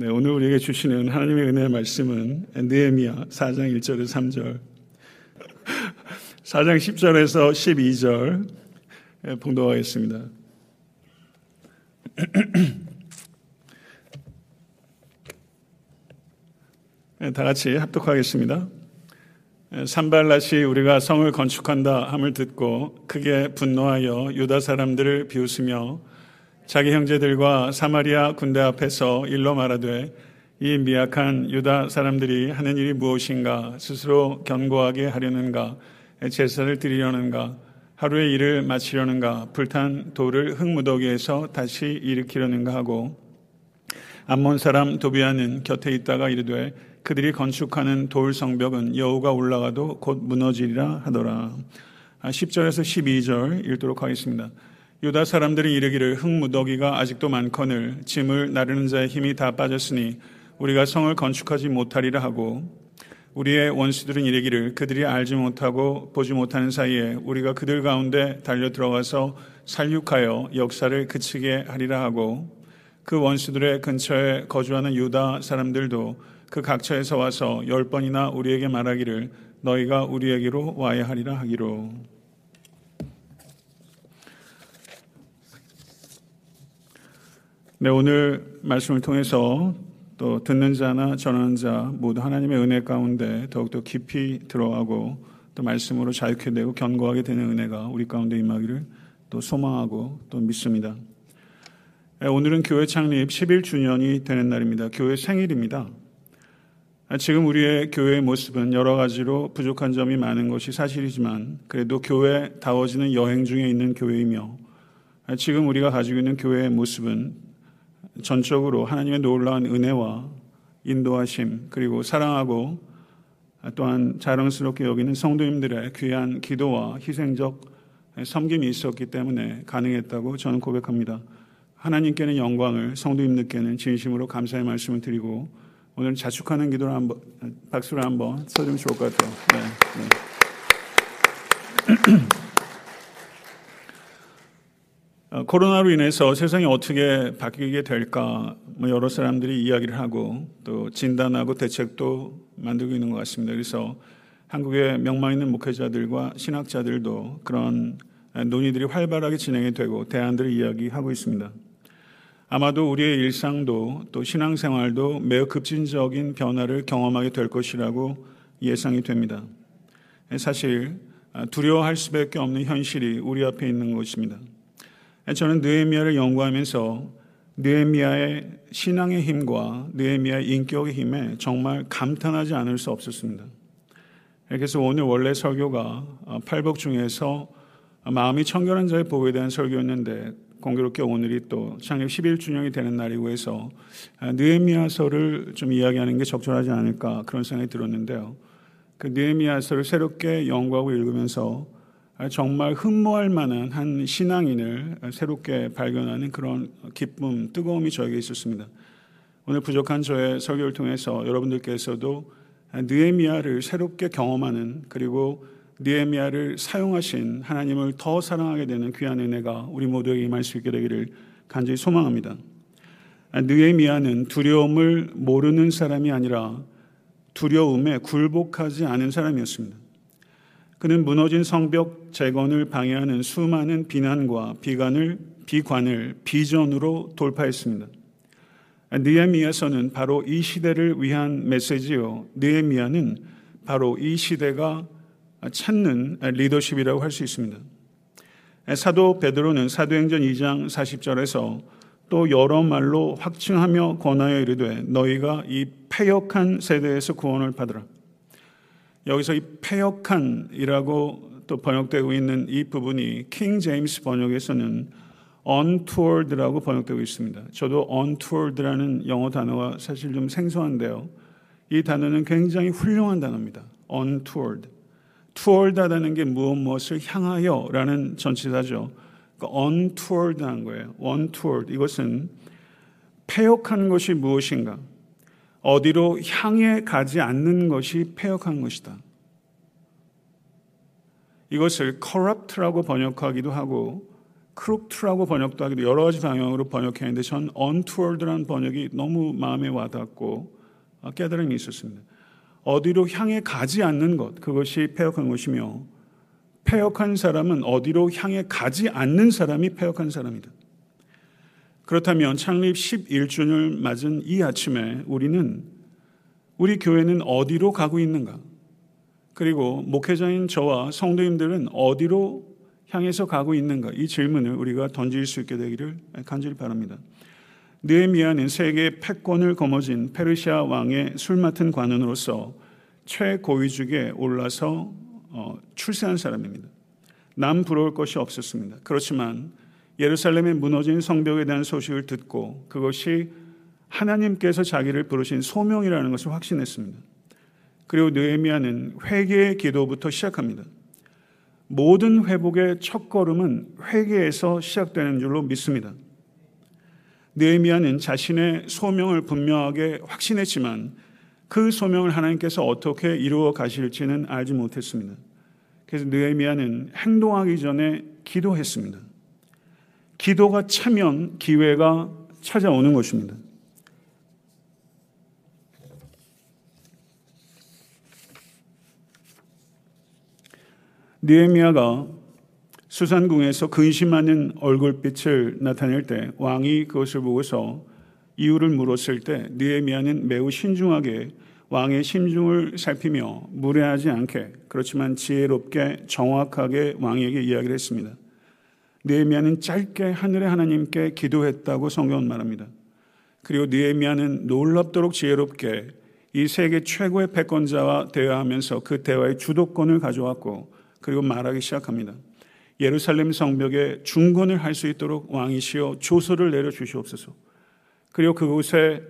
네, 오늘 우리에게 주시는 하나님의 은혜의 말씀은 느헤미야 4장 1절에서 3절, 4장 10절에서 12절 봉독하겠습니다. 네, 다 같이 합독하겠습니다. 산발라시 우리가 성을 건축한다 함을 듣고 크게 분노하여 유다 사람들을 비웃으며 자기 형제들과 사마리아 군대 앞에서 일러 말하되 이 미약한 유다 사람들이 하는 일이 무엇인가 스스로 견고하게 하려는가 제사를 드리려는가 하루의 일을 마치려는가 불탄 돌을 흙무더기에서 다시 일으키려는가 하고 암몬 사람 도비아는 곁에 있다가 이르되 그들이 건축하는 돌 성벽은 여우가 올라가도 곧 무너지리라 하더라. 10절에서 아, 12절 읽도록 하겠습니다. 유다 사람들이 이르기를 흙무더기가 아직도 많거늘 짐을 나르는 자의 힘이 다 빠졌으니 우리가 성을 건축하지 못하리라 하고 우리의 원수들은 이르기를 그들이 알지 못하고 보지 못하는 사이에 우리가 그들 가운데 달려 들어가서 살육하여 역사를 그치게 하리라 하고 그 원수들의 근처에 거주하는 유다 사람들도 그 각처에서 와서 열 번이나 우리에게 말하기를 너희가 우리에게로 와야 하리라 하기로 네, 오늘 말씀을 통해서 또 듣는 자나 전하는 자 모두 하나님의 은혜 가운데 더욱더 깊이 들어가고 또 말씀으로 자유케 되고 견고하게 되는 은혜가 우리 가운데 임하기를 또 소망하고 또 믿습니다. 네, 오늘은 교회 창립 11주년이 되는 날입니다. 교회 생일입니다. 지금 우리의 교회의 모습은 여러 가지로 부족한 점이 많은 것이 사실이지만 그래도 교회다워지는 여행 중에 있는 교회이며 지금 우리가 가지고 있는 교회의 모습은 전적으로 하나님의 놀라운 은혜와 인도하심 그리고 사랑하고 또한 자랑스럽게 여기는 성도님들의 귀한 기도와 희생적 섬김이 있었기 때문에 가능했다고 저는 고백합니다. 하나님께는 영광을 성도님들께는 진심으로 감사의 말씀을 드리고 오늘 자축하는 기도를 한번 박수를 한번 쳐주면 좋을 것 같아요. 네, 네. 어, 코로나로 인해서 세상이 어떻게 바뀌게 될까 뭐 여러 사람들이 이야기를 하고 또 진단하고 대책도 만들고 있는 것 같습니다. 그래서 한국의 명망 있는 목회자들과 신학자들도 그런 논의들이 활발하게 진행이 되고 대안들을 이야기하고 있습니다. 아마도 우리의 일상도 또 신앙생활도 매우 급진적인 변화를 경험하게 될 것이라고 예상이 됩니다. 사실 두려워할 수밖에 없는 현실이 우리 앞에 있는 것입니다. 저는 느헤미야를 연구하면서 느헤미야의 신앙의 힘과 느헤미야의 인격의 힘에 정말 감탄하지 않을 수 없었습니다. 그래서 오늘 원래 설교가 팔복 중에서 마음이 청결한 자의 복에 대한 설교였는데 공교롭게 오늘이 또 창립 11주년이 되는 날이고 해서 느헤미야서를 좀 이야기하는 게 적절하지 않을까 그런 생각이 들었는데요. 그 느헤미야서를 새롭게 연구하고 읽으면서 정말 흠모할 만한 한 신앙인을 새롭게 발견하는 그런 기쁨, 뜨거움이 저에게 있었습니다. 오늘 부족한 저의 설교를 통해서 여러분들께서도 느에미아를 새롭게 경험하는 그리고 느에미아를 사용하신 하나님을 더 사랑하게 되는 귀한 은혜가 우리 모두에게 임할 수 있게 되기를 간절히 소망합니다. 느에미아는 두려움을 모르는 사람이 아니라 두려움에 굴복하지 않은 사람이었습니다. 그는 무너진 성벽 재건을 방해하는 수많은 비난과 비관을 비관을 비전으로 돌파했습니다. 느헤미야서는 바로 이 시대를 위한 메시지요. 느헤미야는 바로 이 시대가 찾는 리더십이라고 할 수 있습니다. 사도 베드로는 사도행전 2장 40절에서 또 여러 말로 확증하며 권하여 이르되 너희가 이 패역한 세대에서 구원을 받으라. 여기서 이 폐역한이라고 또 번역되고 있는 이 부분이 킹 제임스 번역에서는 untoward라고 번역되고 있습니다. 저도 untoward라는 영어 단어가 사실 좀 생소한데요. 이 단어는 굉장히 훌륭한 단어입니다. untoward. toward하다는 게 무엇 무엇을 향하여라는 전치사죠. 그러니까 untoward한 거예요. untoward. 이것은 폐역한 것이 무엇인가? 어디로 향해 가지 않는 것이 폐역한 것이다. 이것을 corrupt라고 번역하기도 하고 크룩트라고 번역도 하기도 여러 가지 방향으로 번역했는데 전 언투월드라는 번역이 너무 마음에 와닿고 깨달음이 있었습니다. 어디로 향해 가지 않는 것 그것이 폐역한 것이며 폐역한 사람은 어디로 향해 가지 않는 사람이 폐역한 사람이다. 그렇다면 창립 11주년을 맞은 이 아침에 우리는 우리 교회는 어디로 가고 있는가? 그리고 목회자인 저와 성도님들은 어디로 향해서 가고 있는가? 이 질문을 우리가 던질 수 있게 되기를 간절히 바랍니다. 느헤미야는 세계 패권을 거머쥔 페르시아 왕의 술 맡은 관원으로서 최고위직에 올라서 어, 출세한 사람입니다. 남 부러울 것이 없었습니다. 그렇지만 예루살렘에 무너진 성벽에 대한 소식을 듣고 그것이 하나님께서 자기를 부르신 소명이라는 것을 확신했습니다. 그리고 느헤미야는 회개의 기도부터 시작합니다. 모든 회복의 첫 걸음은 회개에서 시작되는 줄로 믿습니다. 느헤미야는 자신의 소명을 분명하게 확신했지만 그 소명을 하나님께서 어떻게 이루어 가실지는 알지 못했습니다. 그래서 느헤미야는 행동하기 전에 기도했습니다. 기도가 차면 기회가 찾아오는 것입니다. 느헤미야가 수산궁에서 근심하는 얼굴빛을 나타낼 때 왕이 그것을 보고서 이유를 물었을 때 느헤미야는 매우 신중하게 왕의 심중을 살피며 무례하지 않게 그렇지만 지혜롭게 정확하게 왕에게 이야기를 했습니다. 느헤미야는 짧게 하늘의 하나님께 기도했다고 성경은 말합니다. 그리고 느헤미야는 놀랍도록 지혜롭게 이 세계 최고의 패권자와 대화하면서 그 대화의 주도권을 가져왔고 그리고 말하기 시작합니다. 예루살렘 성벽에 중건을 할 수 있도록 왕이시여 조서를 내려 주시옵소서. 그리고 그곳에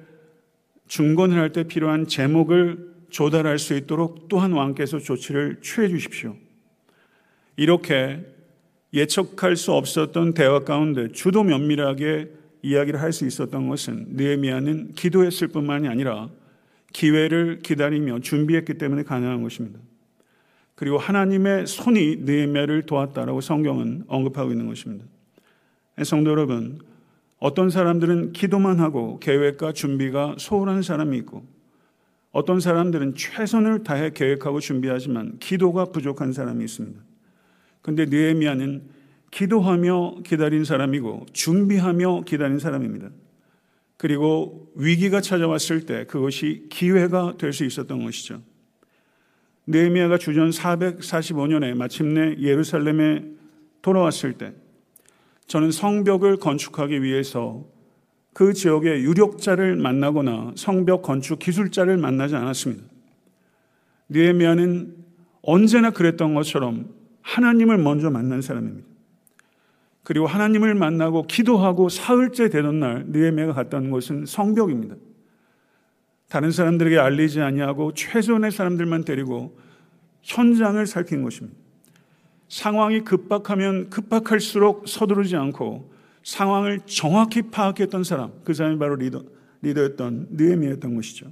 중건을 할 때 필요한 제목을 조달할 수 있도록 또한 왕께서 조치를 취해 주십시오. 이렇게 예측할 수 없었던 대화 가운데 주도 면밀하게 이야기를 할 수 있었던 것은 느헤미야는 기도했을 뿐만이 아니라 기회를 기다리며 준비했기 때문에 가능한 것입니다. 그리고 하나님의 손이 느헤미야를 도왔다라고 성경은 언급하고 있는 것입니다. 성도 여러분, 어떤 사람들은 기도만 하고 계획과 준비가 소홀한 사람이 있고 어떤 사람들은 최선을 다해 계획하고 준비하지만 기도가 부족한 사람이 있습니다. 근데 느헤미야는 기도하며 기다린 사람이고 준비하며 기다린 사람입니다. 그리고 위기가 찾아왔을 때 그것이 기회가 될 수 있었던 것이죠. 느헤미야가 주전 445년에 마침내 예루살렘에 돌아왔을 때 저는 성벽을 건축하기 위해서 그 지역의 유력자를 만나거나 성벽 건축 기술자를 만나지 않았습니다. 느헤미야는 언제나 그랬던 것처럼 하나님을 먼저 만난 사람입니다. 그리고 하나님을 만나고 기도하고 사흘째 되던 날 느헤미야가 갔다는 것은 성벽입니다. 다른 사람들에게 알리지 아니하고 최선의 사람들만 데리고 현장을 살핀 것입니다. 상황이 급박하면 급박할수록 서두르지 않고 상황을 정확히 파악했던 사람, 그 사람이 바로 리더, 리더였던 느헤미야였던 것이죠.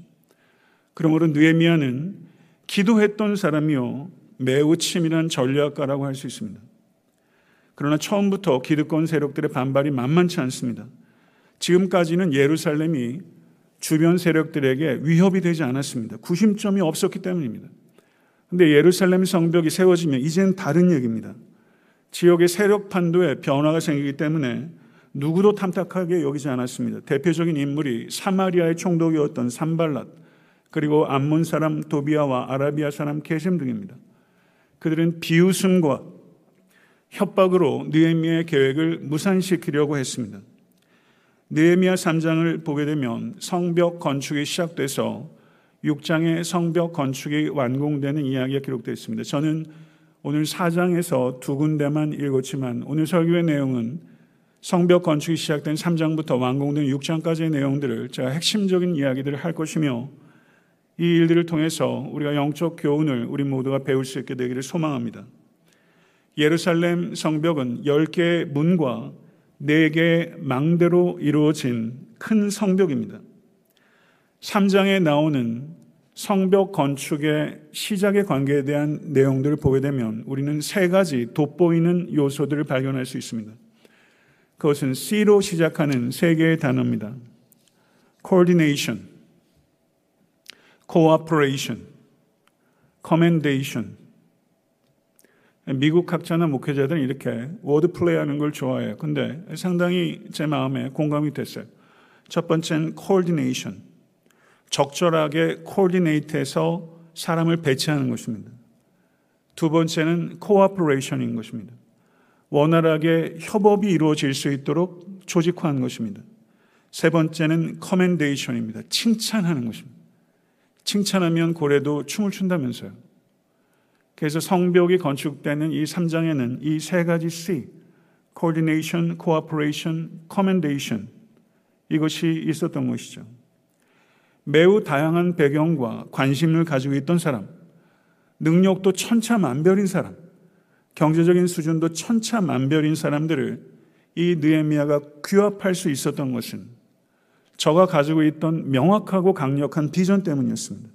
그러므로 느헤미야는 기도했던 사람이요 매우 치밀한 전략가라고 할 수 있습니다. 그러나 처음부터 기득권 세력들의 반발이 만만치 않습니다. 지금까지는 예루살렘이 주변 세력들에게 위협이 되지 않았습니다. 구심점이 없었기 때문입니다. 근데 예루살렘 성벽이 세워지면 이제는 다른 얘기입니다. 지역의 세력 판도에 변화가 생기기 때문에 누구도 탐탁하게 여기지 않았습니다. 대표적인 인물이 사마리아의 총독이었던 산발랏 그리고 암몬 사람 도비아와 아라비아 사람 게셈 등입니다. 그들은 비웃음과 협박으로 느헤미야의 계획을 무산시키려고 했습니다. 느헤미야 3장을 보게 되면 성벽 건축이 시작돼서 6장의 성벽 건축이 완공되는 이야기가 기록되어 있습니다. 저는 오늘 4장에서 두 군데만 읽었지만 오늘 설교의 내용은 성벽 건축이 시작된 3장부터 완공된 6장까지의 내용들을 제가 핵심적인 이야기들을 할 것이며 이 일들을 통해서 우리가 영적 교훈을 우리 모두가 배울 수 있게 되기를 소망합니다. 예루살렘 성벽은 10개의 문과 4개의 망대로 이루어진 큰 성벽입니다. 3장에 나오는 성벽 건축의 시작의 관계에 대한 내용들을 보게 되면 우리는 세 가지 돋보이는 요소들을 발견할 수 있습니다. 그것은 C로 시작하는 세 개의 단어입니다. coordination, cooperation, commendation. 미국 학자나 목회자들은 이렇게 word play 하는 걸 좋아해요. 근데 상당히 제 마음에 공감이 됐어요. 첫 번째는 coordination. 적절하게 coordinate해서 사람을 배치하는 것입니다. 두 번째는 cooperation인 것입니다. 원활하게 협업이 이루어질 수 있도록 조직화하는 것입니다. 세 번째는 commendation입니다. 칭찬하는 것입니다. 칭찬하면 고래도 춤을 춘다면서요. 그래서 성벽이 건축되는 이 3장에는 이 세 가지 C, coordination, cooperation, commendation 이것이 있었던 것이죠. 매우 다양한 배경과 관심을 가지고 있던 사람, 능력도 천차만별인 사람, 경제적인 수준도 천차만별인 사람들을 이 느헤미야가 규합할 수 있었던 것은 저가 가지고 있던 명확하고 강력한 비전 때문이었습니다.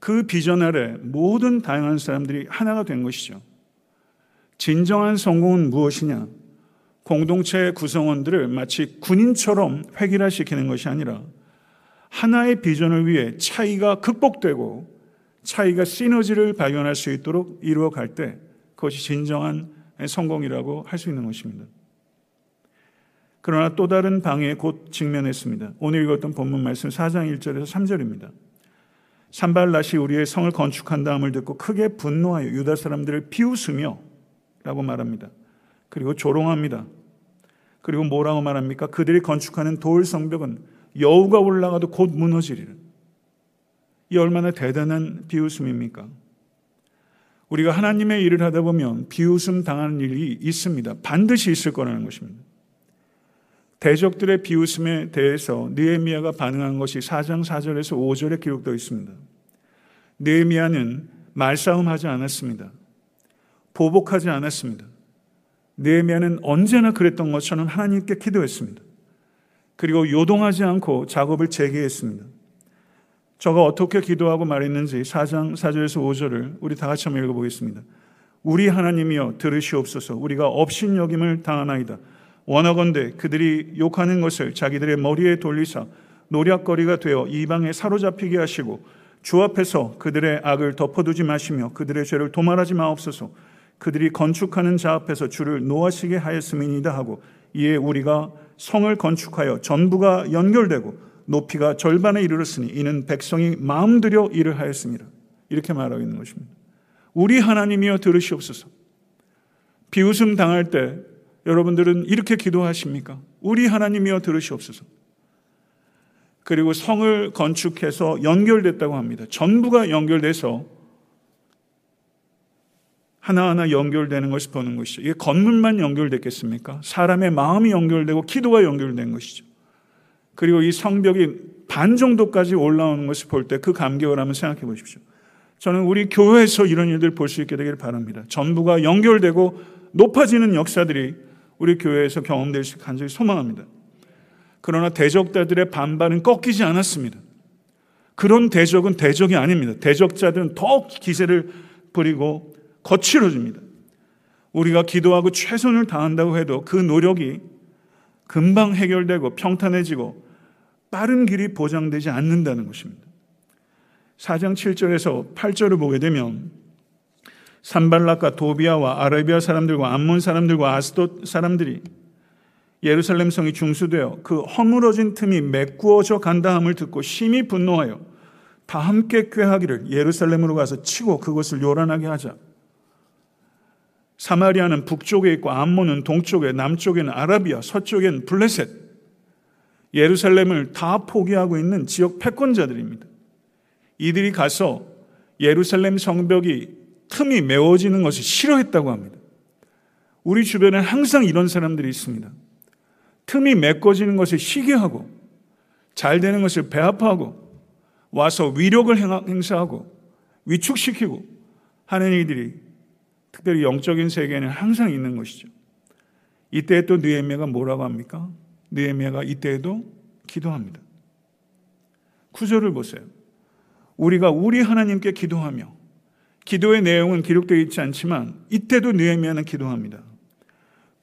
그 비전 아래 모든 다양한 사람들이 하나가 된 것이죠. 진정한 성공은 무엇이냐? 공동체 구성원들을 마치 군인처럼 획일화시키는 것이 아니라 하나의 비전을 위해 차이가 극복되고 차이가 시너지를 발견할 수 있도록 이루어 갈 때 그것이 진정한 성공이라고 할 수 있는 것입니다. 그러나 또 다른 방해에 곧 직면했습니다. 오늘 읽었던 본문 말씀 4장 1절에서 3절입니다. 산발라시 우리의 성을 건축한 다음을 듣고 크게 분노하여 유다 사람들을 비웃으며 라고 말합니다. 그리고 조롱합니다. 그리고 뭐라고 말합니까? 그들이 건축하는 돌 성벽은 여우가 올라가도 곧 무너지리라. 이 얼마나 대단한 비웃음입니까? 우리가 하나님의 일을 하다 보면 비웃음 당하는 일이 있습니다. 반드시 있을 거라는 것입니다. 대적들의 비웃음에 대해서 느헤미야가 반응한 것이 4장 4절에서 5절에 기록되어 있습니다. 느헤미야는 말싸움하지 않았습니다. 보복하지 않았습니다. 느헤미야는 언제나 그랬던 것처럼 하나님께 기도했습니다. 그리고 요동하지 않고 작업을 재개했습니다. 저가 어떻게 기도하고 말했는지 4장 4절에서 5절을 우리 다 같이 한번 읽어보겠습니다. 우리 하나님이여 들으시옵소서 우리가 업신여김을 당하나이다. 원하건대 그들이 욕하는 것을 자기들의 머리에 돌리사 노략거리가 되어 이방에 사로잡히게 하시고 주 앞에서 그들의 악을 덮어두지 마시며 그들의 죄를 도말하지 마옵소서 그들이 건축하는 자 앞에서 주를 노하시게 하였음이니다 하고 이에 우리가 성을 건축하여 전부가 연결되고 높이가 절반에 이르렀으니 이는 백성이 마음 들여 일을 하였습니다. 이렇게 말하고 있는 것입니다. 우리 하나님이여 들으시옵소서. 비웃음 당할 때 여러분들은 이렇게 기도하십니까? 우리 하나님이여 들으시옵소서. 그리고 성을 건축해서 연결됐다고 합니다. 전부가 연결돼서 하나하나 연결되는 것을 보는 것이죠. 이게 건물만 연결됐겠습니까? 사람의 마음이 연결되고 기도가 연결된 것이죠. 그리고 이 성벽이 반 정도까지 올라오는 것을 볼 때 그 감격을 한번 생각해 보십시오. 저는 우리 교회에서 이런 일들 볼 수 있게 되기를 바랍니다. 전부가 연결되고 높아지는 역사들이 우리 교회에서 경험될 수 간절히 소망합니다. 그러나 대적자들의 반발은 꺾이지 않았습니다. 그런 대적은 대적이 아닙니다. 대적자들은 더 기세를 부리고 거칠어집니다. 우리가 기도하고 최선을 다한다고 해도 그 노력이 금방 해결되고 평탄해지고 빠른 길이 보장되지 않는다는 것입니다. 4장 7절에서 8절을 보게 되면 산발락과 도비아와 아라비아 사람들과 암몬 사람들과 아스돗 사람들이 예루살렘 성이 중수되어 그 허물어진 틈이 메꾸어져 간다함을 듣고 심히 분노하여 다 함께 꾀하기를 예루살렘으로 가서 치고 그것을 요란하게 하자. 사마리아는 북쪽에 있고 암몬은 동쪽에, 남쪽에는 아라비아, 서쪽에는 블레셋. 예루살렘을 다 포기하고 있는 지역 패권자들입니다. 이들이 가서 예루살렘 성벽이 틈이 메워지는 것을 싫어했다고 합니다. 우리 주변에 항상 이런 사람들이 있습니다. 틈이 메꿔지는 것을 시기하고 잘 되는 것을 배합하고 와서 위력을 행사하고 위축시키고 하는 이들이 특별히 영적인 세계에는 항상 있는 것이죠. 이때 또 느헤미야가 뭐라고 합니까? 느헤미야가 이때에도 기도합니다. 구절을 보세요. 우리가 우리 하나님께 기도하며 기도의 내용은 기록되어 있지 않지만 이때도 느헤미야는 기도합니다.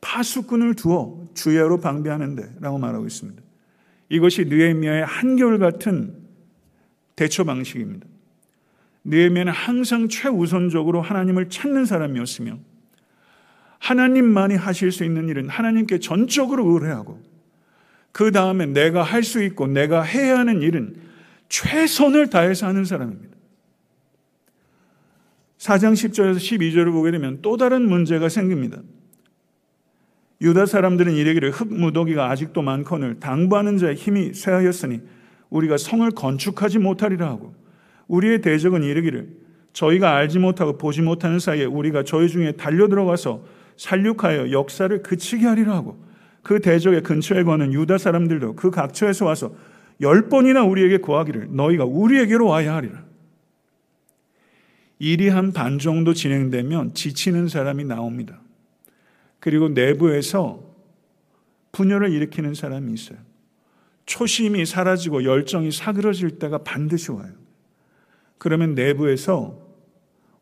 파수꾼을 두어 주야로 방비하는데 라고 말하고 있습니다. 이것이 느헤미야의 한결 같은 대처 방식입니다. 느헤미야는 항상 최우선적으로 하나님을 찾는 사람이었으며 하나님만이 하실 수 있는 일은 하나님께 전적으로 의뢰하고 그 다음에 내가 할 수 있고 내가 해야 하는 일은 최선을 다해서 하는 사람입니다. 4장 10절에서 12절을 보게 되면 또 다른 문제가 생깁니다. 유다 사람들은 이르기를 흙무더기가 아직도 많거늘 당부하는 자의 힘이 쇠하였으니 우리가 성을 건축하지 못하리라 하고 우리의 대적은 이르기를 저희가 알지 못하고 보지 못하는 사이에 우리가 저희 중에 달려 들어가서 살육하여 역사를 그치게 하리라 하고 그 대적의 근처에 거는 유다 사람들도 그 각처에서 와서 열 번이나 우리에게 구하기를 너희가 우리에게로 와야 하리라. 일이 한 반 정도 진행되면 지치는 사람이 나옵니다. 그리고 내부에서 분열을 일으키는 사람이 있어요. 초심이 사라지고 열정이 사그러질 때가 반드시 와요. 그러면 내부에서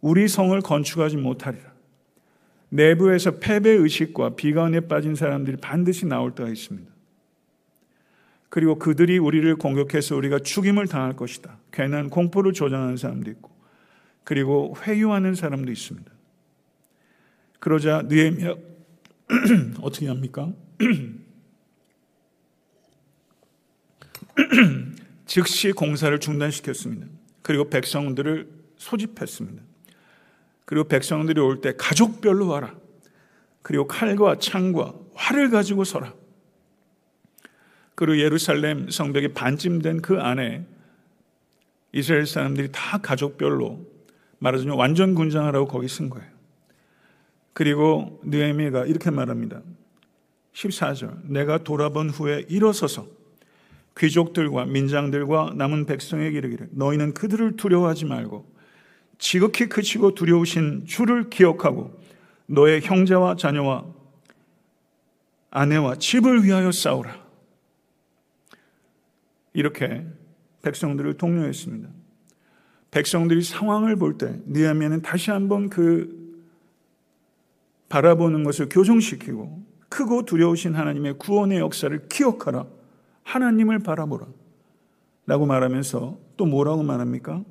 우리 성을 건축하지 못하리라. 내부에서 패배 의식과 비관에 빠진 사람들이 반드시 나올 때가 있습니다. 그리고 그들이 우리를 공격해서 우리가 죽임을 당할 것이다. 괜한 공포를 조장하는 사람도 있고, 그리고 회유하는 사람도 있습니다. 그러자 느헤미야 어떻게 합니까? 즉시 공사를 중단시켰습니다. 그리고 백성들을 소집했습니다. 그리고 백성들이 올 때 가족별로 와라. 그리고 칼과 창과 활을 가지고 서라. 그리고 예루살렘 성벽이 반쯤 된 그 안에 이스라엘 사람들이 다 가족별로 말하자면 완전 군장하라고 거기 쓴 거예요. 그리고 느헤미가 이렇게 말합니다. 14절 내가 돌아본 후에 일어서서 귀족들과 민장들과 남은 백성에게 이르기를 너희는 그들을 두려워하지 말고 지극히 크시고 두려우신 주를 기억하고 너의 형제와 자녀와 아내와 집을 위하여 싸우라. 이렇게 백성들을 독려했습니다. 백성들이 상황을 볼때 니아미아는 다시 한번 그 바라보는 것을 교정시키고 크고 두려우신 하나님의 구원의 역사를 기억하라. 하나님을 바라보라. 라고 말하면서 또 뭐라고 말합니까?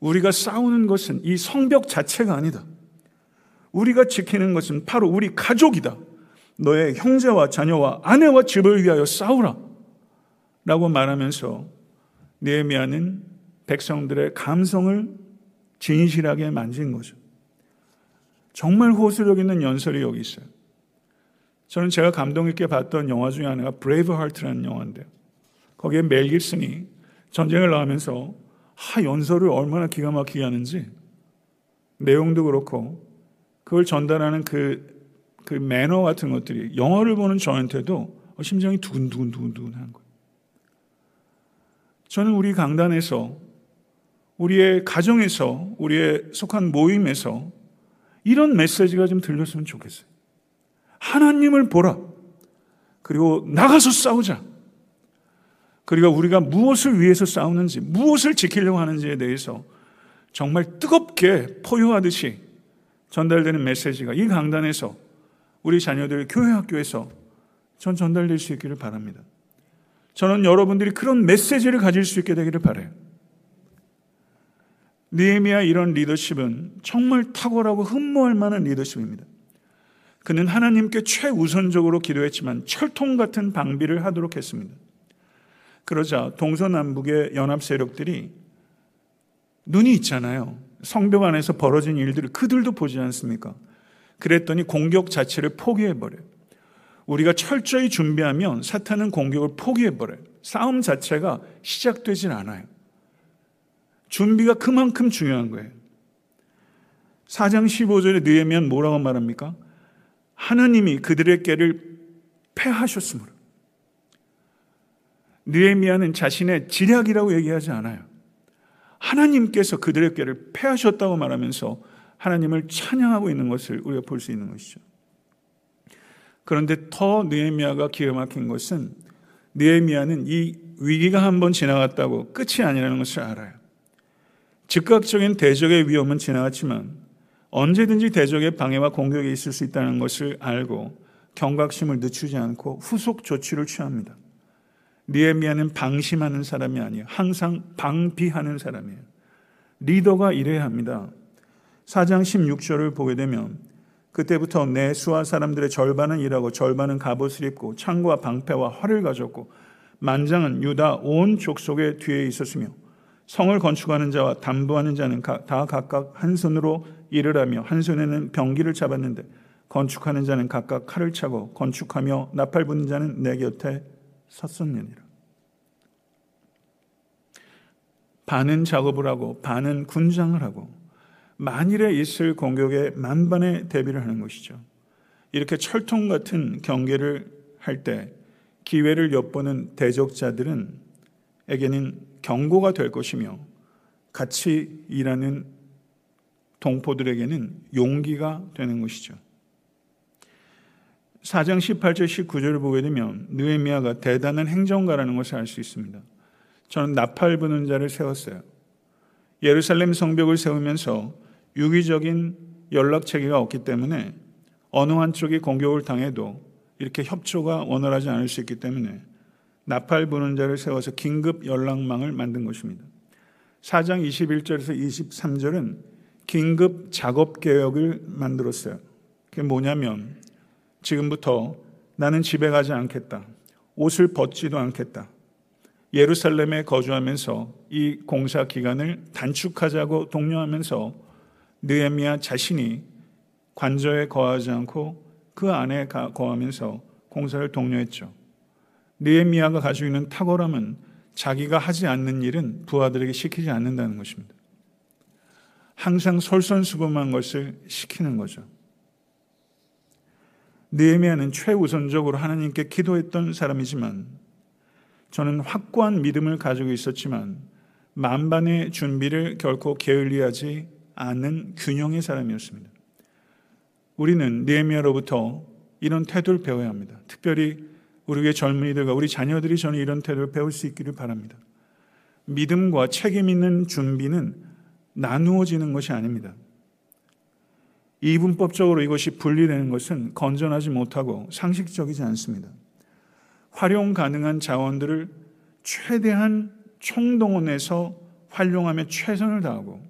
우리가 싸우는 것은 이 성벽 자체가 아니다. 우리가 지키는 것은 바로 우리 가족이다. 너의 형제와 자녀와 아내와 집을 위하여 싸우라. 라고 말하면서 네헤미야는 백성들의 감성을 진실하게 만진 거죠. 정말 호소력 있는 연설이 여기 있어요. 저는 제가 감동 있게 봤던 영화 중에 하나가 브레이브 하트라는 영화인데요. 거기에 멜 깁슨이 전쟁을 나가면서 하, 연설을 얼마나 기가 막히게 하는지 내용도 그렇고 그걸 전달하는 그, 그 매너 같은 것들이 영화를 보는 저한테도 심장이 두근두근두근두근 하는 거예요. 저는 우리 강단에서 우리의 가정에서 우리의 속한 모임에서 이런 메시지가 좀 들렸으면 좋겠어요. 하나님을 보라. 그리고 나가서 싸우자. 그리고 우리가 무엇을 위해서 싸우는지, 무엇을 지키려고 하는지에 대해서 정말 뜨겁게 포효하듯이 전달되는 메시지가 이 강단에서 우리 자녀들 교회 학교에서 전 전달될 수 있기를 바랍니다. 저는 여러분들이 그런 메시지를 가질 수 있게 되기를 바래요. 니에미아 이런 리더십은 정말 탁월하고 흠모할 만한 리더십입니다. 그는 하나님께 최우선적으로 기도했지만 철통 같은 방비를 하도록 했습니다. 그러자 동서남북의 연합 세력들이 눈이 있잖아요. 성벽 안에서 벌어진 일들을 그들도 보지 않습니까? 그랬더니 공격 자체를 포기해버려요. 우리가 철저히 준비하면 사탄은 공격을 포기해버려요. 싸움 자체가 시작되질 않아요. 준비가 그만큼 중요한 거예요. 4장 15절에 느헤미야는 뭐라고 말합니까? 하나님이 그들의 깨를 패하셨으므로. 느헤미야는 자신의 지략이라고 얘기하지 않아요. 하나님께서 그들의 꾀를 패하셨다고 말하면서 하나님을 찬양하고 있는 것을 우리가 볼 수 있는 것이죠. 그런데 더 느헤미야가 기가 막힌 것은 느헤미야는 이 위기가 한번 지나갔다고 끝이 아니라는 것을 알아요. 즉각적인 대적의 위험은 지나갔지만 언제든지 대적의 방해와 공격이 있을 수 있다는 것을 알고 경각심을 늦추지 않고 후속 조치를 취합니다. 니에미아는 방심하는 사람이 아니에요. 항상 방비하는 사람이에요. 리더가 이래야 합니다. 4장 16절을 보게 되면 그때부터 내 수하 사람들의 절반은 일하고 절반은 갑옷을 입고 창과 방패와 활을 가졌고 만장은 유다 온 족속의 뒤에 있었으며 성을 건축하는 자와 담보하는 자는 다 각각 한 손으로 일을 하며 한 손에는 병기를 잡았는데 건축하는 자는 각각 칼을 차고 건축하며 나팔 부는 자는 내 곁에 섰었느니라. 반은 작업을 하고 반은 군장을 하고 만일에 있을 공격에 만반의 대비를 하는 것이죠. 이렇게 철통 같은 경계를 할 때 기회를 엿보는 대적자들은 에게는 경고가 될 것이며 같이 일하는 동포들에게는 용기가 되는 것이죠. 4장 18절 19절을 보게 되면 느헤미야가 대단한 행정가라는 것을 알 수 있습니다. 저는 나팔 부는 자를 세웠어요. 예루살렘 성벽을 세우면서 유기적인 연락 체계가 없기 때문에 어느 한쪽이 공격을 당해도 이렇게 협조가 원활하지 않을 수 있기 때문에 나팔 부는 자를 세워서 긴급 연락망을 만든 것입니다. 4장 21절에서 23절은 긴급 작업 계획을 만들었어요. 그게 뭐냐면 지금부터 나는 집에 가지 않겠다. 옷을 벗지도 않겠다. 예루살렘에 거주하면서 이 공사 기간을 단축하자고 독려하면서 느헤미야 자신이 관저에 거하지 않고 그 안에 거하면서 공사를 독려했죠. 느헤미야가 가지고 있는 탁월함은 자기가 하지 않는 일은 부하들에게 시키지 않는다는 것입니다. 항상 솔선수범한 것을 시키는 거죠. 느헤미야는 최우선적으로 하나님께 기도했던 사람이지만 저는 확고한 믿음을 가지고 있었지만 만반의 준비를 결코 게을리하지 않는 균형의 사람이었습니다. 우리는 느헤미야로부터 이런 태도를 배워야 합니다. 특별히 우리 의 젊은이들과 우리 자녀들이 저는 이런 태도를 배울 수 있기를 바랍니다. 믿음과 책임 있는 준비는 나누어지는 것이 아닙니다. 이분법적으로 이것이 분리되는 것은 건전하지 못하고 상식적이지 않습니다. 활용 가능한 자원들을 최대한 총동원해서 활용하며 최선을 다하고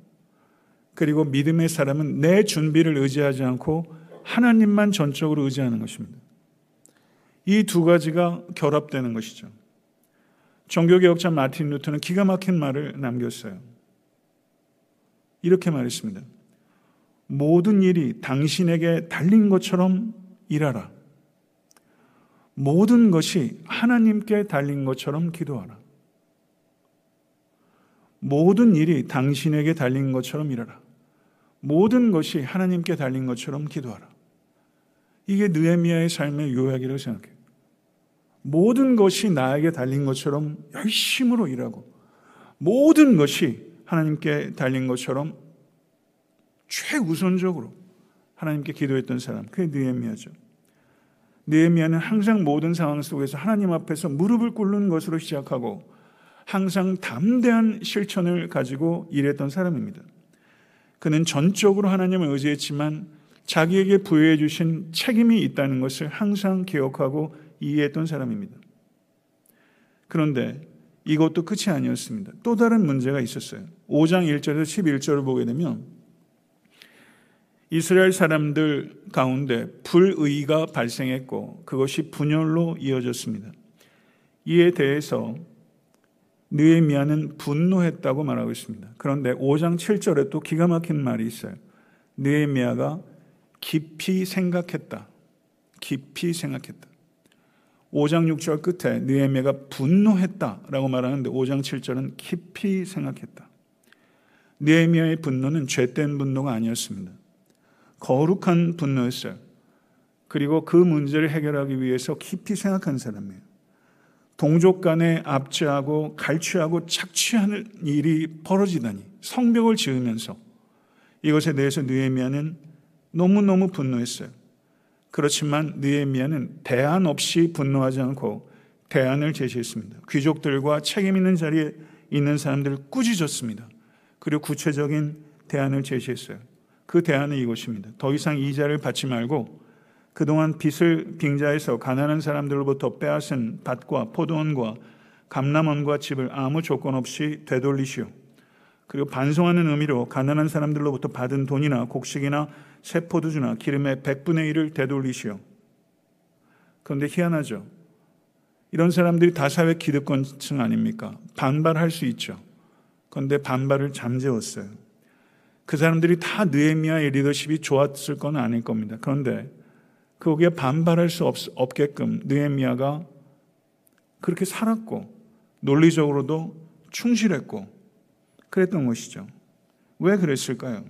그리고 믿음의 사람은 내 준비를 의지하지 않고 하나님만 전적으로 의지하는 것입니다. 이 두 가지가 결합되는 것이죠. 종교개혁자 마틴 루터는 기가 막힌 말을 남겼어요. 이렇게 말했습니다. 모든 일이 당신에게 달린 것처럼 일하라. 모든 것이 하나님께 달린 것처럼 기도하라. 모든 일이 당신에게 달린 것처럼 일하라. 모든 것이 하나님께 달린 것처럼 기도하라. 이게 느헤미야의 삶의 요약이라고 생각해요. 모든 것이 나에게 달린 것처럼 열심으로 일하고 모든 것이 하나님께 달린 것처럼 최우선적으로 하나님께 기도했던 사람 그게 느헤미야죠. 느헤미야는 항상 모든 상황 속에서 하나님 앞에서 무릎을 꿇는 것으로 시작하고 항상 담대한 실천을 가지고 일했던 사람입니다. 그는 전적으로 하나님을 의지했지만 자기에게 부여해 주신 책임이 있다는 것을 항상 기억하고 이해했던 사람입니다. 그런데 이것도 끝이 아니었습니다. 또 다른 문제가 있었어요. 5장 1절에서 11절을 보게 되면 이스라엘 사람들 가운데 불의가 발생했고 그것이 분열로 이어졌습니다. 이에 대해서 느헤미야는 분노했다고 말하고 있습니다. 그런데 5장 7절에 또 기가 막힌 말이 있어요. 느헤미야가 깊이 생각했다. 깊이 생각했다. 5장 6절 끝에 느헤미야가 분노했다라고 말하는데 5장 7절은 깊이 생각했다. 느헤미야의 분노는 죄된 분노가 아니었습니다. 거룩한 분노였어요. 그리고 그 문제를 해결하기 위해서 깊이 생각한 사람이에요. 동족 간에 압제하고 갈취하고 착취하는 일이 벌어지다니 성벽을 지으면서 이것에 대해서 느헤미야는 너무너무 분노했어요. 그렇지만 느헤미야는 대안 없이 분노하지 않고 대안을 제시했습니다. 귀족들과 책임 있는 자리에 있는 사람들을 꾸짖었습니다. 그리고 구체적인 대안을 제시했어요. 그 대안은 이것입니다. 더 이상 이자를 받지 말고 그동안 빚을 빙자해서 가난한 사람들로부터 빼앗은 밭과 포도원과 감남원과 집을 아무 조건 없이 되돌리시오. 그리고 반송하는 의미로 가난한 사람들로부터 받은 돈이나 곡식이나 새 포도주나 기름의 100분의 1을 되돌리시오. 그런데 희한하죠. 이런 사람들이 다 사회 기득권층 아닙니까? 반발할 수 있죠. 그런데 반발을 잠재웠어요. 그 사람들이 다 느헤미야의 리더십이 좋았을 건 아닐 겁니다. 그런데 거기에 반발할 수 없, 없게끔 느헤미야가 그렇게 살았고 논리적으로도 충실했고 그랬던 것이죠. 왜 그랬을까요?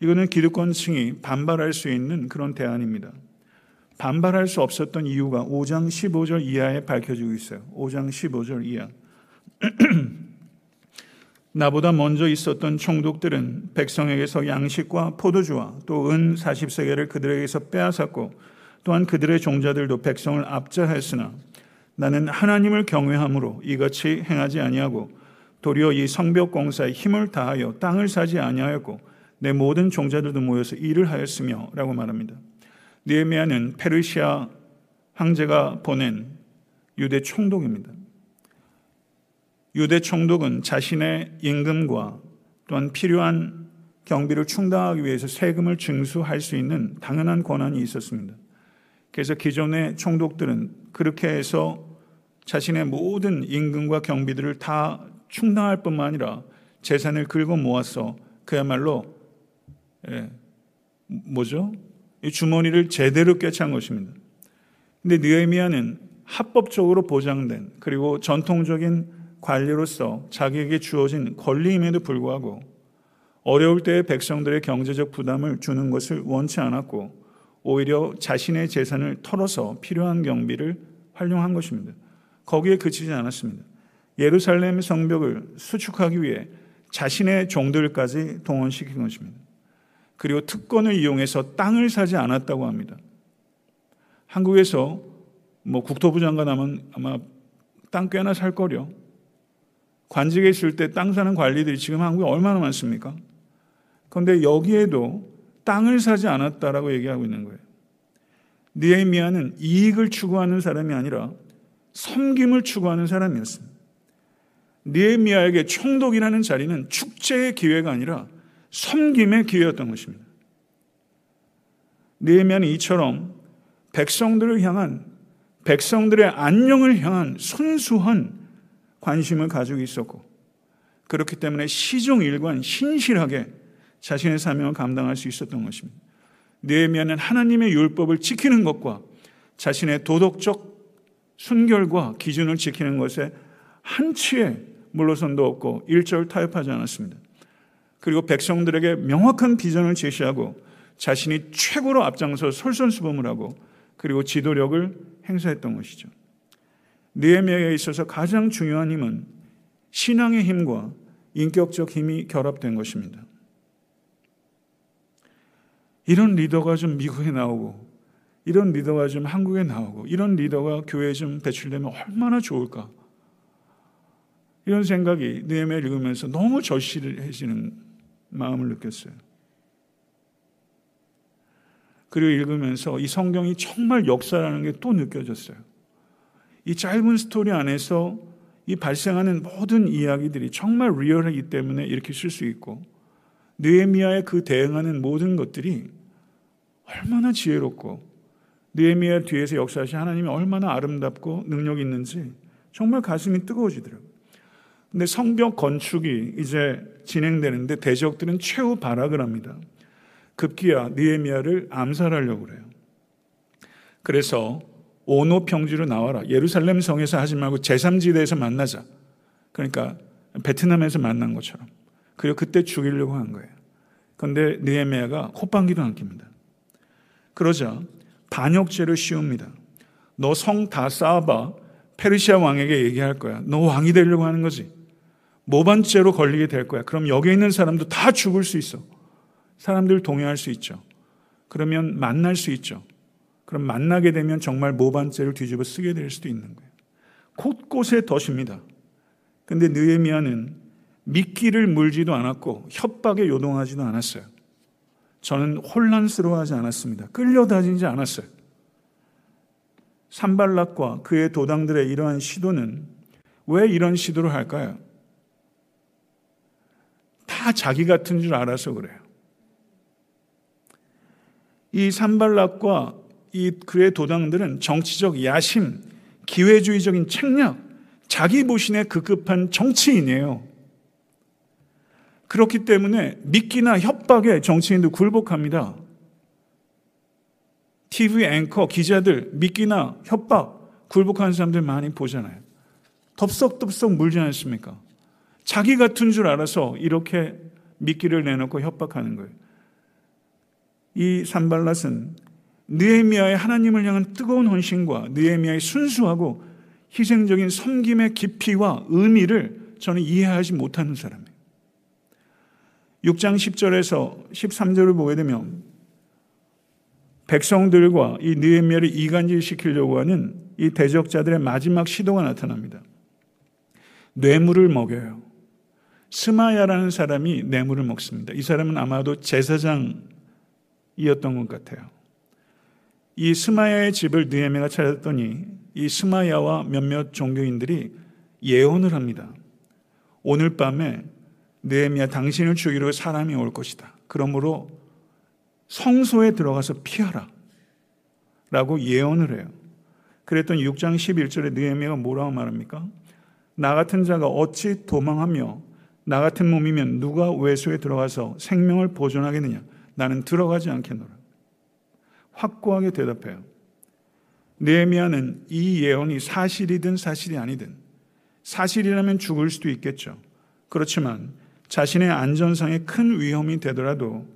이거는 기득권층이 반발할 수 있는 그런 대안입니다. 반발할 수 없었던 이유가 5장 15절 이하에 밝혀지고 있어요. 5장 15절 이하. 나보다 먼저 있었던 총독들은 백성에게서 양식과 포도주와 또 은 40세계를 그들에게서 빼앗았고 또한 그들의 종자들도 백성을 압자했으나 나는 하나님을 경외함으로 이같이 행하지 아니하고 도리어 이 성벽 공사에 힘을 다하여 땅을 사지 아니하였고 내 모든 종자들도 모여서 일을 하였으며라고 말합니다. 니에미아는 페르시아 황제가 보낸 유대 총독입니다. 유대 총독은 자신의 임금과 또한 필요한 경비를 충당하기 위해서 세금을 증수할 수 있는 당연한 권한이 있었습니다. 그래서 기존의 총독들은 그렇게 해서 자신의 모든 임금과 경비들을 다 충당할 뿐만 아니라 재산을 긁어 모아서 그야말로 예, 뭐죠? 이 주머니를 제대로 꿰찬 것입니다. 근데 느헤미야는 합법적으로 보장된 그리고 전통적인 관리로서 자기에게 주어진 권리임에도 불구하고 어려울 때 백성들의 경제적 부담을 주는 것을 원치 않았고 오히려 자신의 재산을 털어서 필요한 경비를 활용한 것입니다. 거기에 그치지 않았습니다. 예루살렘 성벽을 수축하기 위해 자신의 종들까지 동원시킨 것입니다. 그리고 특권을 이용해서 땅을 사지 않았다고 합니다. 한국에서 뭐 국토부 장관 하면 아마 땅 꽤나 살 거려. 관직에 있을 때 땅 사는 관리들이 지금 한국에 얼마나 많습니까? 그런데 여기에도 땅을 사지 않았다라고 얘기하고 있는 거예요. 니에미아는 이익을 추구하는 사람이 아니라 섬김을 추구하는 사람이었습니다. 니에미아에게 총독이라는 자리는 축제의 기회가 아니라 섬김의 기회였던 것입니다. 니에미아는 이처럼 백성들을 향한 백성들의 안녕을 향한 순수한 관심을 가지고 있었고 그렇기 때문에 시종일관 신실하게 자신의 사명을 감당할 수 있었던 것입니다. 느헤미야는 하나님의 율법을 지키는 것과 자신의 도덕적 순결과 기준을 지키는 것에 한치의 물러선도 없고 일절 타협하지 않았습니다. 그리고 백성들에게 명확한 비전을 제시하고 자신이 최고로 앞장서 솔선수범을 하고 그리고 지도력을 행사했던 것이죠. 느헤미야에 있어서 가장 중요한 힘은 신앙의 힘과 인격적 힘이 결합된 것입니다. 이런 리더가 좀 미국에 나오고 이런 리더가 좀 한국에 나오고 이런 리더가 교회에 좀 배출되면 얼마나 좋을까? 이런 생각이 느헤미야 읽으면서 너무 절실해지는 마음을 느꼈어요. 그리고 읽으면서 이 성경이 정말 역사라는 게 또 느껴졌어요. 이 짧은 스토리 안에서 이 발생하는 모든 이야기들이 정말 리얼하기 때문에 이렇게 쓸 수 있고 느헤미야의 그 대응하는 모든 것들이 얼마나 지혜롭고 느헤미야 뒤에서 역사하신 하나님이 얼마나 아름답고 능력 있는지 정말 가슴이 뜨거워지더라고요. 근데 성벽 건축이 이제 진행되는데 대적들은 최후 발악을 합니다. 급기야 느헤미야를 암살하려고 그래요. 그래서 오노 평지로 나와라. 예루살렘 성에서 하지 말고 제3지대에서 만나자. 그러니까 베트남에서 만난 것처럼. 그리고 그때 죽이려고 한 거예요. 그런데 느헤미야가 콧방귀도 안 낍니다. 그러자 반역죄를 씌웁니다. 너 성 다 쌓아봐. 페르시아 왕에게 얘기할 거야. 너 왕이 되려고 하는 거지. 모반죄로 걸리게 될 거야. 그럼 여기 있는 사람도 다 죽을 수 있어. 사람들 동의할 수 있죠. 그러면 만날 수 있죠. 그럼 만나게 되면 정말 모반죄를 뒤집어 쓰게 될 수도 있는 거예요. 곳곳에 덫입니다. 근데 느헤미야는 미끼를 물지도 않았고 협박에 요동하지도 않았어요. 저는 혼란스러워하지 않았습니다. 끌려다니지 않았어요. 산발락과 그의 도당들의 이러한 시도는 왜 이런 시도를 할까요? 다 자기 같은 줄 알아서 그래요. 이 산발락과 이 그의 도당들은 정치적 야심, 기회주의적인 책략, 자기 보신에 급급한 정치인이에요. 그렇기 때문에 믿기나 협박에 정치인도 굴복합니다. TV 앵커, 기자들, 믿기나 협박, 굴복하는 사람들 많이 보잖아요. 덥석덥석 물지 않습니까? 자기 같은 줄 알아서 이렇게 미끼를 내놓고 협박하는 거예요. 이 산발랏은 느헤미야의 하나님을 향한 뜨거운 헌신과 느헤미야의 순수하고 희생적인 섬김의 깊이와 의미를 저는 이해하지 못하는 사람이에요. 6장 10절에서 13절을 보게 되면 백성들과 이 느헤미야를 이간질시키려고 하는 이 대적자들의 마지막 시도가 나타납니다. 뇌물을 먹여요. 스마야라는 사람이 뇌물을 먹습니다. 이 사람은 아마도 제사장이었던 것 같아요. 이 스마야의 집을 느헤미야가 찾았더니 이 스마야와 몇몇 종교인들이 예언을 합니다. 오늘 밤에 느헤미야 당신을 죽이러 사람이 올 것이다. 그러므로 성소에 들어가서 피하라. 라고 예언을 해요. 그랬더니 6장 11절에 느헤미야가 뭐라고 말합니까? 나 같은 자가 어찌 도망하며 나 같은 몸이면 누가 외소에 들어가서 생명을 보존하겠느냐? 나는 들어가지 않겠노라. 확고하게 대답해요. 느헤미야는 이 예언이 사실이든 사실이 아니든 사실이라면 죽을 수도 있겠죠. 그렇지만 자신의 안전상에 큰 위험이 되더라도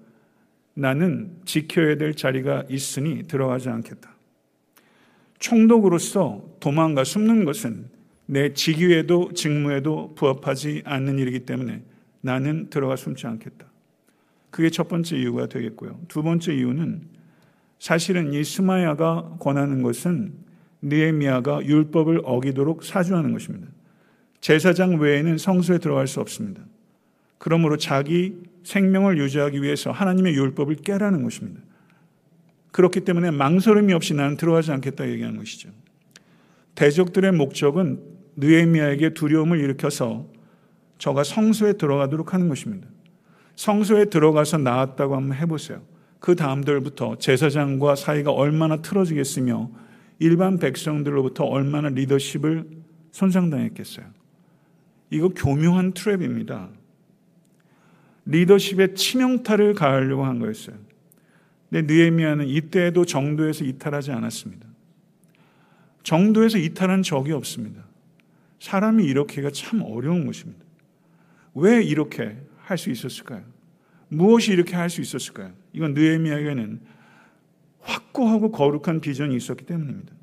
나는 지켜야 될 자리가 있으니 들어가지 않겠다. 총독으로서 도망가 숨는 것은 내 직위에도 직무에도 부합하지 않는 일이기 때문에 나는 들어가 숨지 않겠다. 그게 첫 번째 이유가 되겠고요. 두 번째 이유는 사실은 이 스마야가 권하는 것은 느헤미야가 율법을 어기도록 사주하는 것입니다. 제사장 외에는 성소에 들어갈 수 없습니다. 그러므로 자기 생명을 유지하기 위해서 하나님의 율법을 깨라는 것입니다. 그렇기 때문에 망설임이 없이 나는 들어가지 않겠다 얘기하는 것이죠. 대적들의 목적은 느헤미야에게 두려움을 일으켜서 저가 성소에 들어가도록 하는 것입니다. 성소에 들어가서 나왔다고 한번 해보세요. 그 다음들부터 제사장과 사이가 얼마나 틀어지겠으며 일반 백성들로부터 얼마나 리더십을 손상당했겠어요. 이거 교묘한 트랩입니다. 리더십에 치명타를 가하려고 한 거였어요. 근데 느헤미야는 이때에도 정도에서 이탈하지 않았습니다. 정도에서 이탈한 적이 없습니다. 사람이 이렇게가 참 어려운 것입니다. 왜 이렇게 할 수 있었을까요? 무엇이 이렇게 할 수 있었을까요? 이건 느헤미야에게는 확고하고 거룩한 비전이 있었기 때문입니다.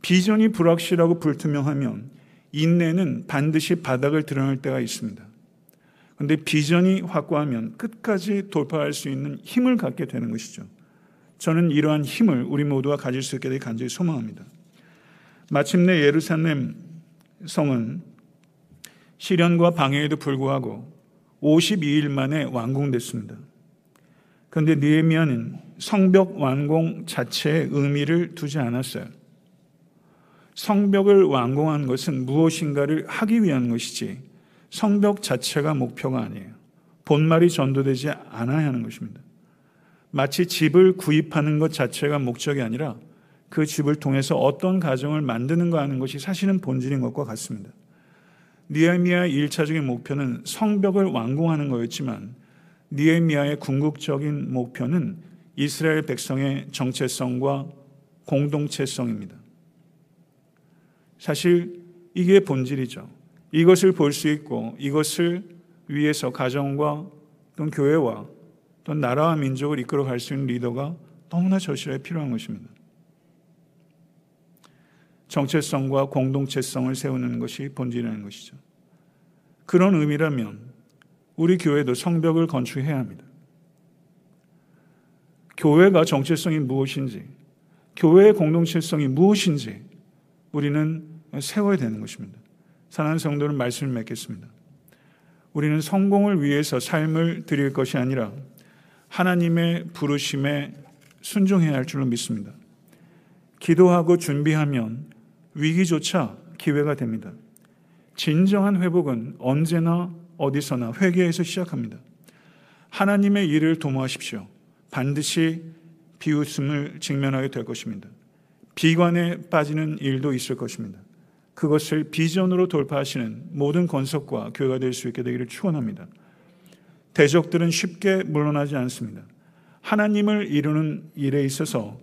비전이 불확실하고 불투명하면 인내는 반드시 바닥을 드러낼 때가 있습니다. 그런데 비전이 확고하면 끝까지 돌파할 수 있는 힘을 갖게 되는 것이죠. 저는 이러한 힘을 우리 모두가 가질 수 있게 되길 간절히 소망합니다. 마침내 예루살렘 성은 시련과 방해에도 불구하고 52일 만에 완공됐습니다. 그런데 느헤미야는 성벽 완공 자체에 의미를 두지 않았어요. 성벽을 완공한 것은 무엇인가를 하기 위한 것이지 성벽 자체가 목표가 아니에요. 본말이 전도되지 않아야 하는 것입니다. 마치 집을 구입하는 것 자체가 목적이 아니라 그 집을 통해서 어떤 가정을 만드는가 하는 것이 사실은 본질인 것과 같습니다. 니에미아의 1차적인 목표는 성벽을 완공하는 거였지만 니에미아의 궁극적인 목표는 이스라엘 백성의 정체성과 공동체성입니다. 사실 이게 본질이죠. 이것을 볼 수 있고 이것을 위해서 가정과 또는 교회와 또는 나라와 민족을 이끌어 갈 수 있는 리더가 너무나 절실하게 필요한 것입니다. 정체성과 공동체성을 세우는 것이 본질이라는 것이죠. 그런 의미라면 우리 교회도 성벽을 건축해야 합니다. 교회가 정체성이 무엇인지, 교회의 공동체성이 무엇인지 우리는 세워야 되는 것입니다. 사랑하는 성도는 말씀을 맺겠습니다. 우리는 성공을 위해서 삶을 드릴 것이 아니라 하나님의 부르심에 순종해야 할 줄로 믿습니다. 기도하고 준비하면 위기조차 기회가 됩니다. 진정한 회복은 언제나 어디서나 회개에서 시작합니다. 하나님의 일을 도모하십시오. 반드시 비웃음을 직면하게 될 것입니다. 비관에 빠지는 일도 있을 것입니다. 그것을 비전으로 돌파하시는 모든 건석과 교회가 될 수 있게 되기를 축원합니다. 대적들은 쉽게 물러나지 않습니다. 하나님을 이루는 일에 있어서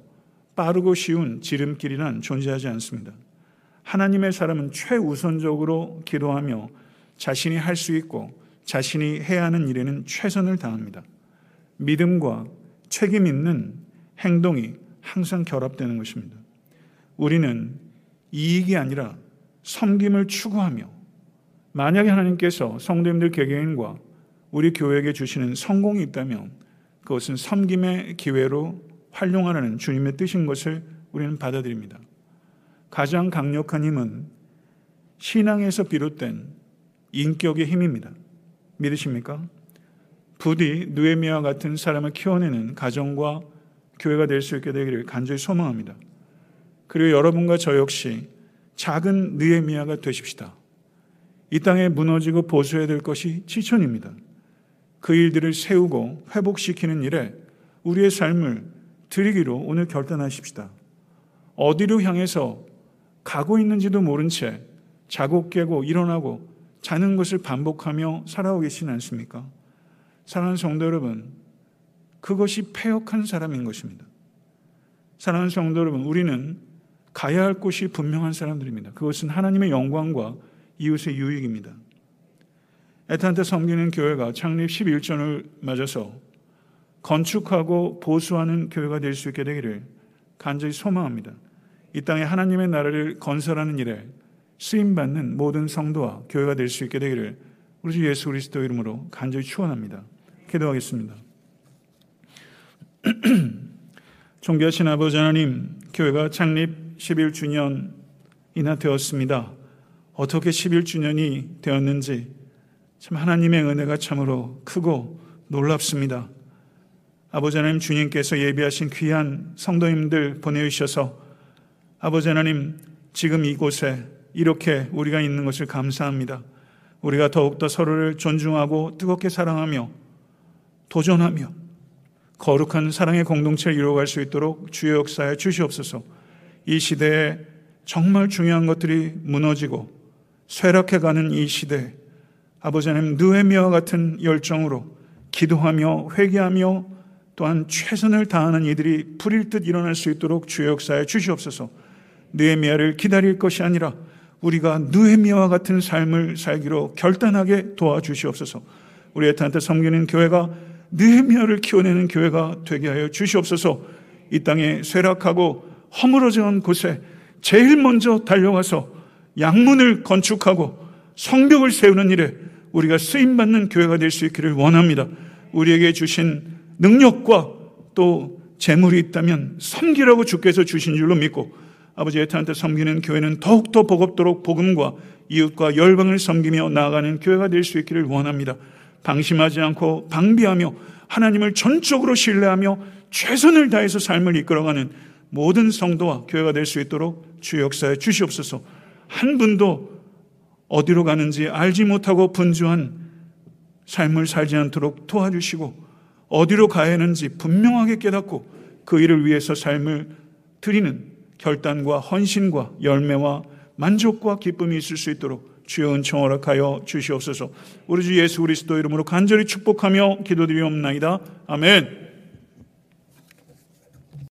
빠르고 쉬운 지름길이란 존재하지 않습니다. 하나님의 사람은 최우선적으로 기도하며 자신이 할 수 있고 자신이 해야 하는 일에는 최선을 다합니다. 믿음과 책임 있는 행동이 항상 결합되는 것입니다. 우리는 이익이 아니라 섬김을 추구하며 만약에 하나님께서 성도님들 개개인과 우리 교회에게 주시는 성공이 있다면 그것은 섬김의 기회로 활용하라는 주님의 뜻인 것을 우리는 받아들입니다. 가장 강력한 힘은 신앙에서 비롯된 인격의 힘입니다. 믿으십니까? 부디 느에미아 같은 사람을 키워내는 가정과 교회가 될 수 있게 되기를 간절히 소망합니다. 그리고 여러분과 저 역시 작은 느에미아가 되십시다. 이 땅에 무너지고 보수해야 될 것이 지천입니다. 그 일들을 세우고 회복시키는 일에 우리의 삶을 드리기로 오늘 결단하십시다. 어디로 향해서 가고 있는지도 모른 채 자고 깨고 일어나고 자는 것을 반복하며 살아오고 계시지 않습니까? 사랑하는 성도 여러분, 그것이 폐역한 사람인 것입니다. 사랑하는 성도 여러분, 우리는 가야 할 곳이 분명한 사람들입니다. 그것은 하나님의 영광과 이웃의 유익입니다. 에탄테 섬기는 교회가 창립 11전을 맞아서 건축하고 보수하는 교회가 될 수 있게 되기를 간절히 소망합니다. 이 땅에 하나님의 나라를 건설하는 일에 쓰임받는 모든 성도와 교회가 될 수 있게 되기를 우리 주 예수 그리스도 이름으로 간절히 축원합니다. 기도하겠습니다. 존귀하신 아버지 하나님, 교회가 창립 11주년이나 되었습니다. 어떻게 11주년이 되었는지 참 하나님의 은혜가 참으로 크고 놀랍습니다. 아버지 하나님 주님께서 예비하신 귀한 성도님들 보내주셔서 아버지 하나님 지금 이곳에 이렇게 우리가 있는 것을 감사합니다. 우리가 더욱더 서로를 존중하고 뜨겁게 사랑하며 도전하며 거룩한 사랑의 공동체를 이루어갈 수 있도록 주의 역사에 주시옵소서 이 시대에 정말 중요한 것들이 무너지고 쇠락해가는 이 시대에 아버지 하나님 느헤미와 같은 열정으로 기도하며 회개하며 또한 최선을 다하는 이들이 불일 듯 일어날 수 있도록 주의 역사에 주시옵소서. 느헤미야를 기다릴 것이 아니라 우리가 느헤미야와 같은 삶을 살기로 결단하게 도와주시옵소서. 우리 애타한테 섬기는 교회가 느헤미야를 키워내는 교회가 되게 하여 주시옵소서. 이 땅에 쇠락하고 허물어진 곳에 제일 먼저 달려가서 양문을 건축하고 성벽을 세우는 일에 우리가 쓰임받는 교회가 될 수 있기를 원합니다. 우리에게 주신 능력과 또 재물이 있다면 섬기라고 주께서 주신 줄로 믿고 아버지 에타한테 섬기는 교회는 더욱더 버겁도록 복음과 이웃과 열방을 섬기며 나아가는 교회가 될 수 있기를 원합니다. 방심하지 않고 방비하며 하나님을 전적으로 신뢰하며 최선을 다해서 삶을 이끌어가는 모든 성도와 교회가 될 수 있도록 주 역사에 주시옵소서 한 분도 어디로 가는지 알지 못하고 분주한 삶을 살지 않도록 도와주시고 어디로 가야 하는지 분명하게 깨닫고 그 일을 위해서 삶을 드리는 결단과 헌신과 열매와 만족과 기쁨이 있을 수 있도록 주여 은총 허락하여 주시옵소서. 우리 주 예수 그리스도 이름으로 간절히 축복하며 기도드리옵나이다. 아멘.